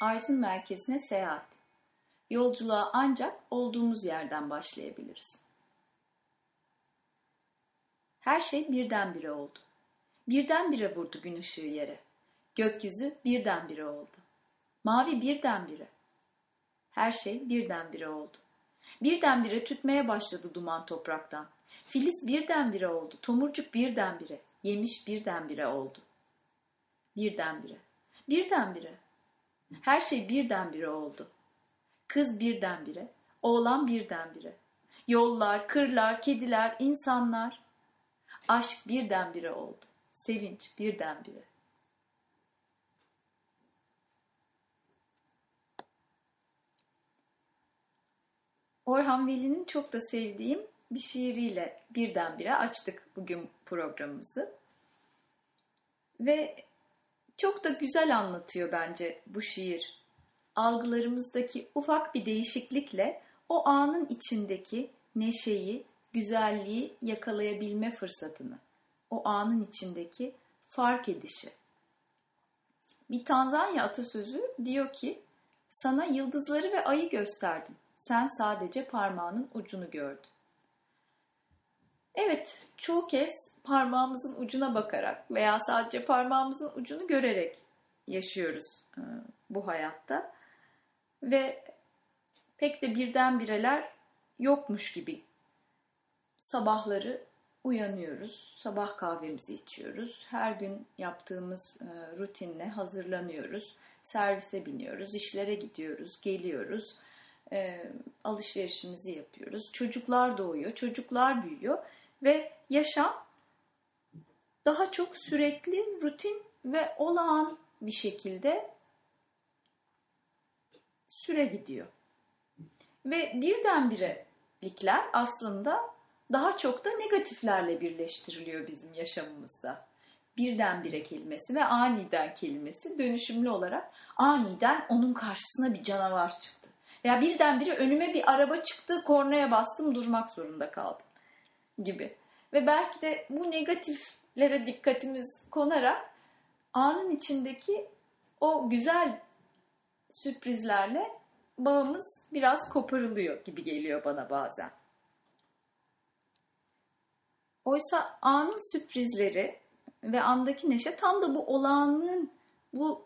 Arzın merkezine seyahat. Yolculuğa ancak olduğumuz yerden başlayabiliriz. Her şey birdenbire oldu. Birdenbire vurdu gün ışığı yere. Gökyüzü birdenbire oldu. Mavi birdenbire. Her şey birdenbire oldu. Birdenbire tütmeye başladı duman topraktan. Filiz birdenbire oldu. Tomurcuk birdenbire. Yemiş birdenbire oldu. Birdenbire. Birdenbire. Her şey birdenbire oldu. Kız birdenbire. Oğlan birdenbire. Yollar, kırlar, kediler, insanlar. Aşk birdenbire oldu. Sevinç birdenbire. Orhan Veli'nin çok da sevdiğim bir şiiriyle birdenbire açtık bugün programımızı. Ve çok da güzel anlatıyor bence bu şiir. Algılarımızdaki ufak bir değişiklikle o anın içindeki neşeyi, güzelliği yakalayabilme fırsatını, o anın içindeki fark edişi. Bir Tanzanya atasözü diyor ki, sana yıldızları ve ayı gösterdim. Sen sadece parmağının ucunu gördün. Evet, çoğu kez parmağımızın ucuna bakarak veya sadece parmağımızın ucunu görerek yaşıyoruz e, bu hayatta. Ve pek de birdenbireler yokmuş gibi. Sabahları uyanıyoruz, sabah kahvemizi içiyoruz. Her gün yaptığımız e, rutinle hazırlanıyoruz. Servise biniyoruz, işlere gidiyoruz, geliyoruz e, alışverişimizi yapıyoruz. Çocuklar doğuyor, çocuklar büyüyor ve yaşam daha çok sürekli, rutin ve olağan bir şekilde süre gidiyor. Ve birdenbirelikler aslında daha çok da negatiflerle birleştiriliyor bizim yaşamımızda. Birdenbire kelimesi ve aniden kelimesi dönüşümlü olarak aniden onun karşısına bir canavar çıktı veya birdenbire önüme bir araba çıktı, kornaya bastım, durmak zorunda kaldım gibi. Ve belki de bu negatiflere dikkatimiz konarak anın içindeki o güzel sürprizlerle bağımız biraz koparılıyor gibi geliyor bana bazen. Oysa anın sürprizleri ve andaki neşe tam da bu olağanlığın, bu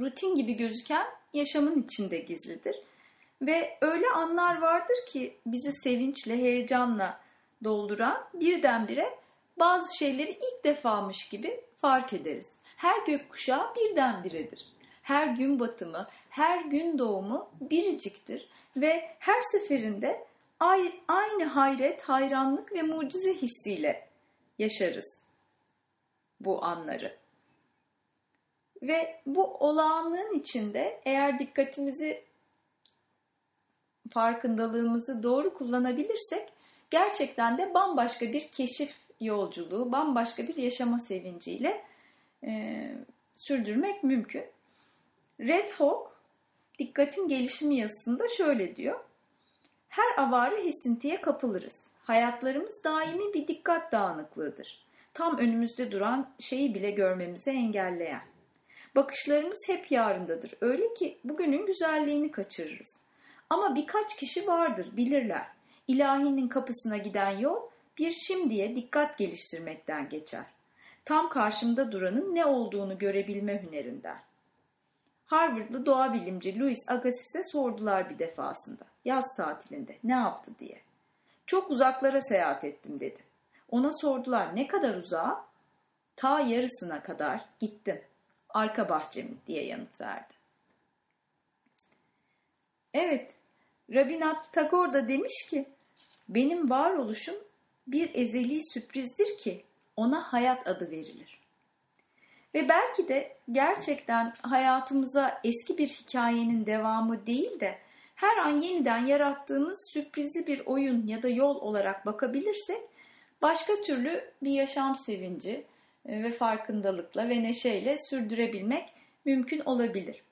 rutin gibi gözüken yaşamın içinde gizlidir. Ve öyle anlar vardır ki bizi sevinçle, heyecanla dolduran birdenbire bazı şeyleri ilk defamış gibi fark ederiz. Her gökkuşağı birdenbiredir. Her gün batımı, her gün doğumu biriciktir ve her seferinde aynı hayret, hayranlık ve mucize hissiyle yaşarız bu anları. Ve bu olağanlığın içinde eğer dikkatimizi farkındalığımızı doğru kullanabilirsek gerçekten de bambaşka bir keşif yolculuğu, bambaşka bir yaşama sevinciyle e, sürdürmek mümkün. Red Hawk dikkatin gelişimi yazısında şöyle diyor. Her avarı hisintiye kapılırız. Hayatlarımız daimi bir dikkat dağınıklığıdır. Tam önümüzde duran şeyi bile görmemizi engelleyen. Bakışlarımız hep yarındadır. Öyle ki bugünün güzelliğini kaçırırız. Ama birkaç kişi vardır bilirler. İlahinin kapısına giden yol bir şimdiye dikkat geliştirmekten geçer. Tam karşımda duranın ne olduğunu görebilme hünerinden. Harvardlı doğa bilimci Louis Agassiz'e sordular bir defasında. Yaz tatilinde ne yaptı diye. Çok uzaklara seyahat ettim dedi. Ona sordular ne kadar uzağa? Ta yarısına kadar gittim. Arka bahçemi diye yanıt verdi. Evet, Rabinat Tagore da demiş ki, benim varoluşum bir ezeli sürprizdir ki ona hayat adı verilir. Ve belki de gerçekten hayatımıza eski bir hikayenin devamı değil de her an yeniden yarattığımız sürprizli bir oyun ya da yol olarak bakabilirsek başka türlü bir yaşam sevinci e, ve farkındalıkla ve neşeyle sürdürebilmek mümkün olabilir.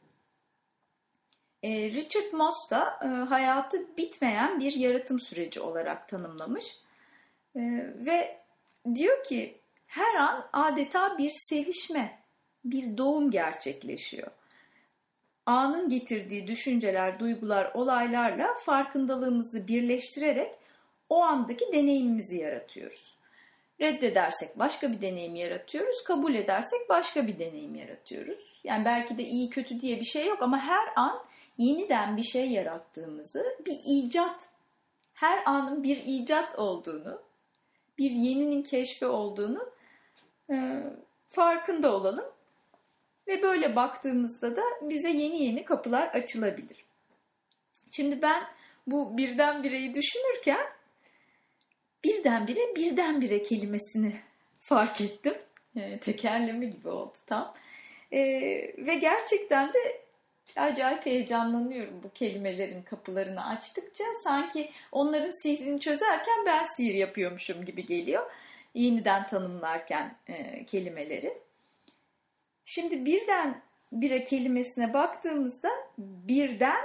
E, Richard Moss da e, hayatı bitmeyen bir yaratım süreci olarak tanımlamış. E, ve diyor ki her an adeta bir sevişme, bir doğum gerçekleşiyor. anın getirdiği düşünceler, duygular, olaylarla farkındalığımızı birleştirerek o andaki deneyimimizi yaratıyoruz. Reddedersek başka bir deneyim yaratıyoruz, kabul edersek başka bir deneyim yaratıyoruz. Yani belki de iyi kötü diye bir şey yok ama her an yeniden bir şey yarattığımızı, bir icat, her anın bir icat olduğunu, bir yeninin keşfi olduğunu e, farkında olalım. Ve böyle baktığımızda da bize yeni yeni kapılar açılabilir. Şimdi ben bu birdenbireyi düşünürken birdenbire birdenbire kelimesini fark ettim. E, tekerleme gibi oldu tam. E, ve gerçekten de acayip heyecanlanıyorum bu kelimelerin kapılarını açtıkça. Sanki onların sihrini çözerken ben sihir yapıyormuşum gibi geliyor. Yeniden tanımlarken e, kelimeleri. Şimdi birden bire kelimesine baktığımızda birden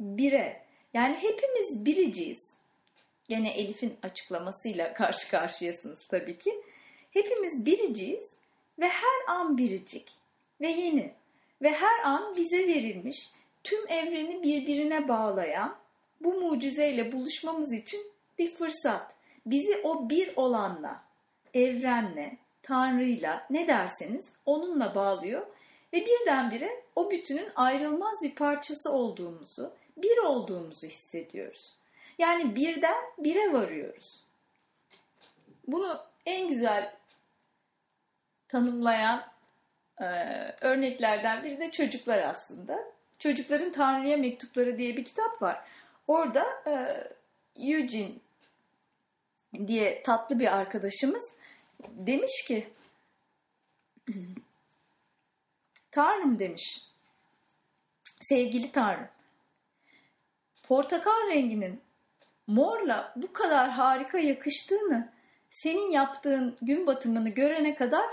bire yani hepimiz biriciyiz. Gene Elif'in açıklamasıyla karşı karşıyasınız tabii ki. Hepimiz biriciyiz ve her an biricik ve yeni ve her an bize verilmiş tüm evreni birbirine bağlayan bu mucizeyle buluşmamız için bir fırsat. Bizi o bir olanla, evrenle, Tanrı'yla ne derseniz onunla bağlıyor ve birdenbire o bütünün ayrılmaz bir parçası olduğumuzu, bir olduğumuzu hissediyoruz. Yani birden bire varıyoruz. Bunu en güzel tanımlayan e, örneklerden biri de çocuklar aslında. Çocukların Tanrı'ya Mektupları diye bir kitap var. Orada e, Eugene diye tatlı bir arkadaşımız demiş ki Tanrım demiş. Sevgili Tanrım. Portakal renginin morla bu kadar harika yakıştığını senin yaptığın gün batımını görene kadar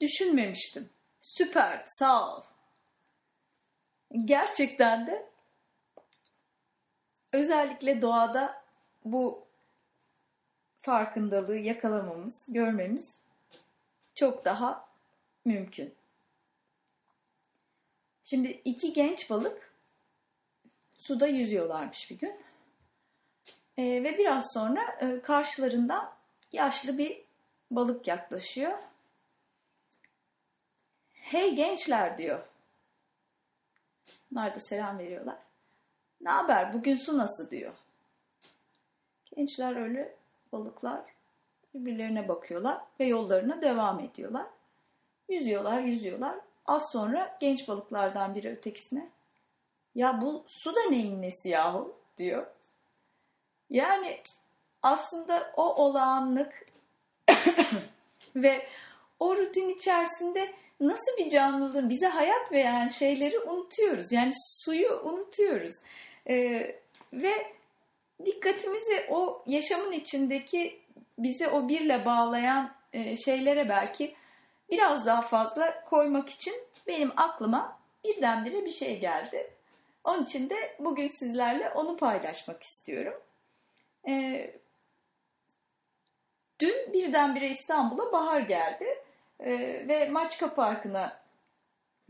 düşünmemiştim. Süper, sağ ol. Gerçekten de özellikle doğada bu farkındalığı yakalamamız, görmemiz çok daha mümkün. Şimdi iki genç balık suda yüzüyorlarmış bir gün. E, ve biraz sonra e, karşılarından yaşlı bir balık yaklaşıyor. Hey gençler diyor. Bunlar da selam veriyorlar. Ne haber? Bugün su nasıl diyor. Gençler öyle balıklar birbirlerine bakıyorlar ve yollarına devam ediyorlar. Yüzüyorlar, yüzüyorlar. Az sonra genç balıklardan biri ötekisine ya bu su da neyin nesi yahu diyor. Yani aslında o olağanlık ve o rutin içerisinde nasıl bir canlılığın bize hayat veren şeyleri unutuyoruz. Yani suyu unutuyoruz. Ee, ve dikkatimizi o yaşamın içindeki bizi o birle bağlayan e, şeylere belki biraz daha fazla koymak için benim aklıma birdenbire bir şey geldi. Onun için de bugün sizlerle onu paylaşmak istiyorum. Ee, dün birdenbire İstanbul'a bahar geldi ee, ve Maçka Parkı'na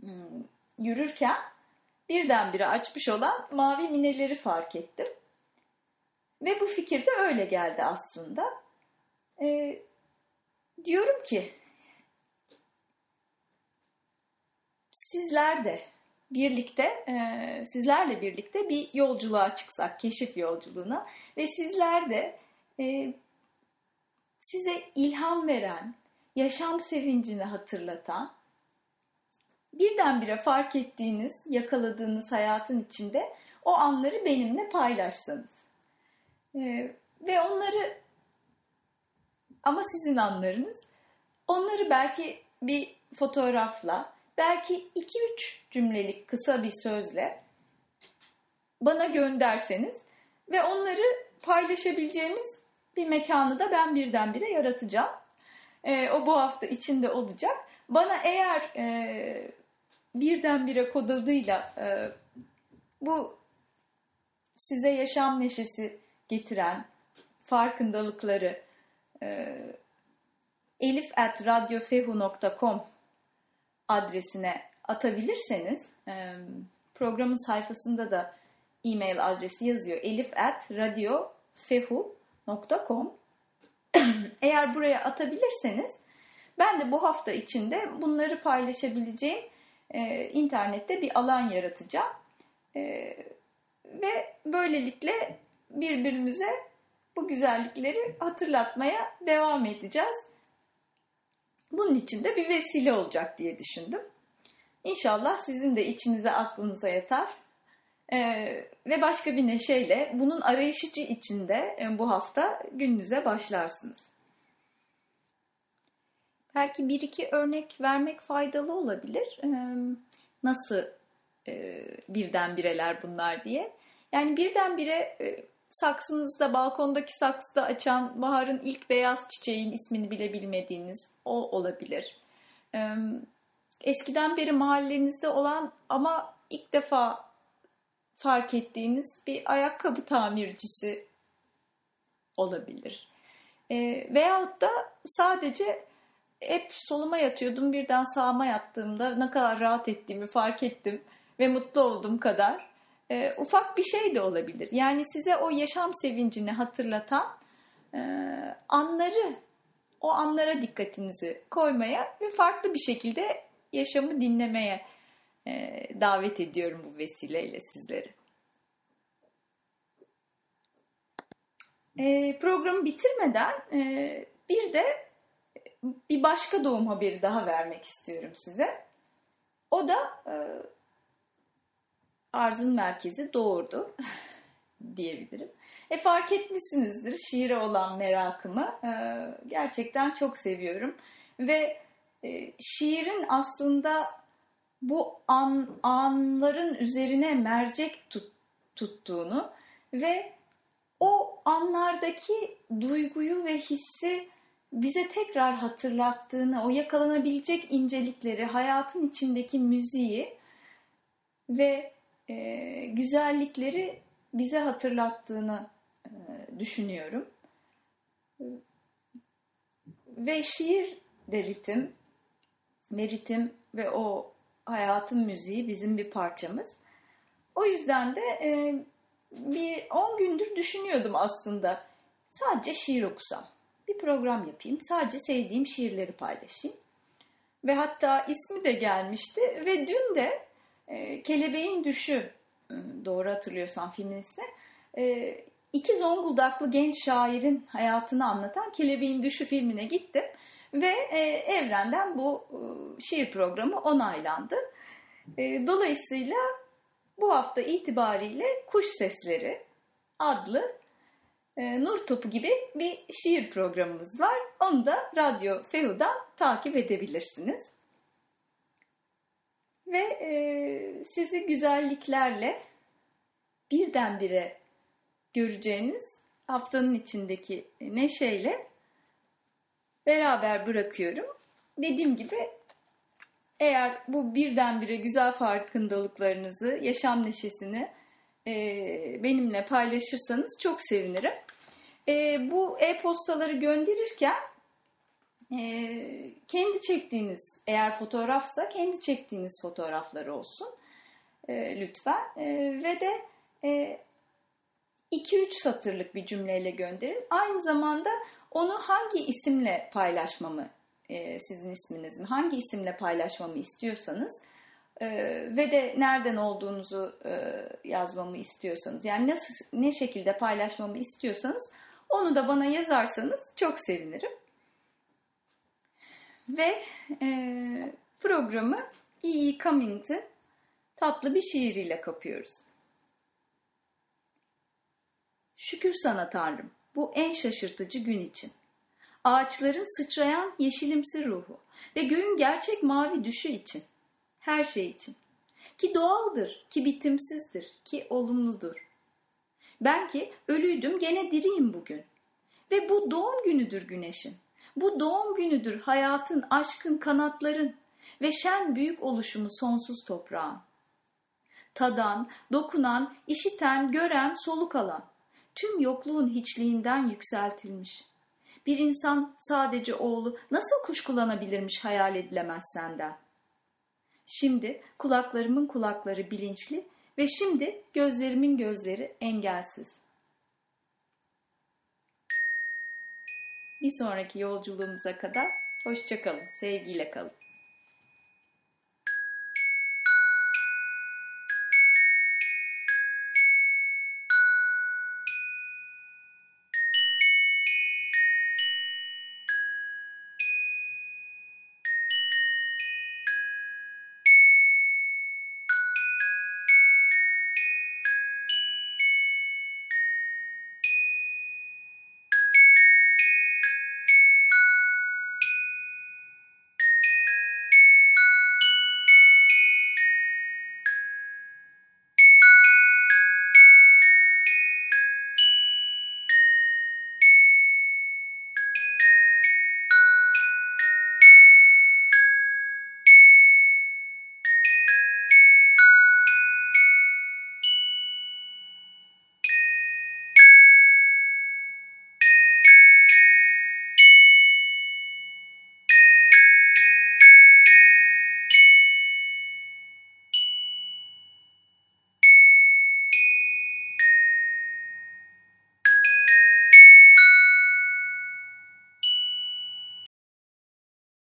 hmm, yürürken birdenbire açmış olan mavi mineleri fark ettim. Ve bu fikir de öyle geldi aslında. Ee, diyorum ki sizler de birlikte e, sizlerle birlikte bir yolculuğa çıksak, keşif yolculuğuna ve sizler de e, size ilham veren, yaşam sevincini hatırlatan, birdenbire fark ettiğiniz, yakaladığınız hayatın içinde o anları benimle paylaşsanız. E, ve onları ama sizin anlarınız onları belki bir fotoğrafla, belki 2-3 cümlelik kısa bir sözle bana gönderseniz ve onları paylaşabileceğimiz bir mekanı da ben birdenbire yaratacağım. E, o bu hafta içinde olacak. Bana eğer e, birdenbire kod adıyla e, bu size yaşam neşesi getiren farkındalıkları e, elif at radyofehu.com adresine atabilirseniz programın sayfasında da e-mail adresi yazıyor. elif at radiofehu.com Eğer buraya atabilirseniz ben de bu hafta içinde bunları paylaşabileceğim e, internette bir alan yaratacağım. E, ve böylelikle birbirimize bu güzellikleri hatırlatmaya devam edeceğiz. Bunun için de bir vesile olacak diye düşündüm. İnşallah sizin de içinize aklınıza yatar. Ee, ve başka bir neşeyle bunun arayışıcı içinde e, bu hafta gününüze başlarsınız. Belki bir iki örnek vermek faydalı olabilir. Ee, nasıl e, birdenbireler bunlar diye. Yani birdenbire e, saksınızda, balkondaki saksıda açan baharın ilk beyaz çiçeğin ismini bile bilmediğiniz o olabilir. Ee, eskiden beri mahallenizde olan ama ilk defa fark ettiğiniz bir ayakkabı tamircisi olabilir. E, veyahut da sadece hep soluma yatıyordum birden sağıma yattığımda ne kadar rahat ettiğimi fark ettim ve mutlu olduğum kadar e, ufak bir şey de olabilir. Yani size o yaşam sevincini hatırlatan e, anları, o anlara dikkatinizi koymaya ve farklı bir şekilde yaşamı dinlemeye davet ediyorum bu vesileyle sizleri. E, programı bitirmeden e, bir de bir başka doğum haberi daha vermek istiyorum size. O da e, arzın merkezi doğurdu diyebilirim. E fark etmişsinizdir şiire olan merakımı. E, gerçekten çok seviyorum. Ve e, şiirin aslında bu an, anların üzerine mercek tut, tuttuğunu ve o anlardaki duyguyu ve hissi bize tekrar hatırlattığını, o yakalanabilecek incelikleri, hayatın içindeki müziği ve e, güzellikleri bize hatırlattığını e, düşünüyorum. Ve şiir de ritim, meritim ve o hayatın müziği bizim bir parçamız. O yüzden de e, bir 10 gündür düşünüyordum aslında. Sadece şiir okusam. Bir program yapayım. Sadece sevdiğim şiirleri paylaşayım. Ve hatta ismi de gelmişti. Ve dün de e, Kelebeğin Düşü, e, doğru hatırlıyorsam filmin ismi, e, iki Zonguldaklı genç şairin hayatını anlatan Kelebeğin Düşü filmine gittim. Ve e, evrenden bu e, şiir programı onaylandı. E, dolayısıyla bu hafta itibariyle Kuş Sesleri adlı e, Nur Topu gibi bir şiir programımız var. Onu da Radyo Fehu'dan takip edebilirsiniz. Ve e, sizi güzelliklerle birdenbire göreceğiniz haftanın içindeki neşeyle beraber bırakıyorum. Dediğim gibi eğer bu birdenbire güzel farkındalıklarınızı, yaşam neşesini e, benimle paylaşırsanız çok sevinirim. E, bu e-postaları gönderirken e, kendi çektiğiniz, eğer fotoğrafsa kendi çektiğiniz fotoğrafları olsun e, lütfen. E, ve de e, 2-3 satırlık bir cümleyle gönderin. Aynı zamanda onu hangi isimle paylaşmamı e, sizin isminiz mi? Hangi isimle paylaşmamı istiyorsanız e, ve de nereden olduğunuzu e, yazmamı istiyorsanız yani nasıl ne şekilde paylaşmamı istiyorsanız onu da bana yazarsanız çok sevinirim. Ve e, programı E.E. Cummington tatlı bir şiiriyle kapıyoruz. Şükür sana Tanrım bu en şaşırtıcı gün için. Ağaçların sıçrayan yeşilimsi ruhu ve göğün gerçek mavi düşü için. Her şey için. Ki doğaldır, ki bitimsizdir, ki olumludur. Ben ki ölüydüm gene diriyim bugün. Ve bu doğum günüdür güneşin. Bu doğum günüdür hayatın, aşkın, kanatların ve şen büyük oluşumu sonsuz toprağın. Tadan, dokunan, işiten, gören, soluk alan, tüm yokluğun hiçliğinden yükseltilmiş. Bir insan sadece oğlu nasıl kuşkulanabilirmiş hayal edilemez senden? Şimdi kulaklarımın kulakları bilinçli ve şimdi gözlerimin gözleri engelsiz. Bir sonraki yolculuğumuza kadar hoşçakalın, sevgiyle kalın.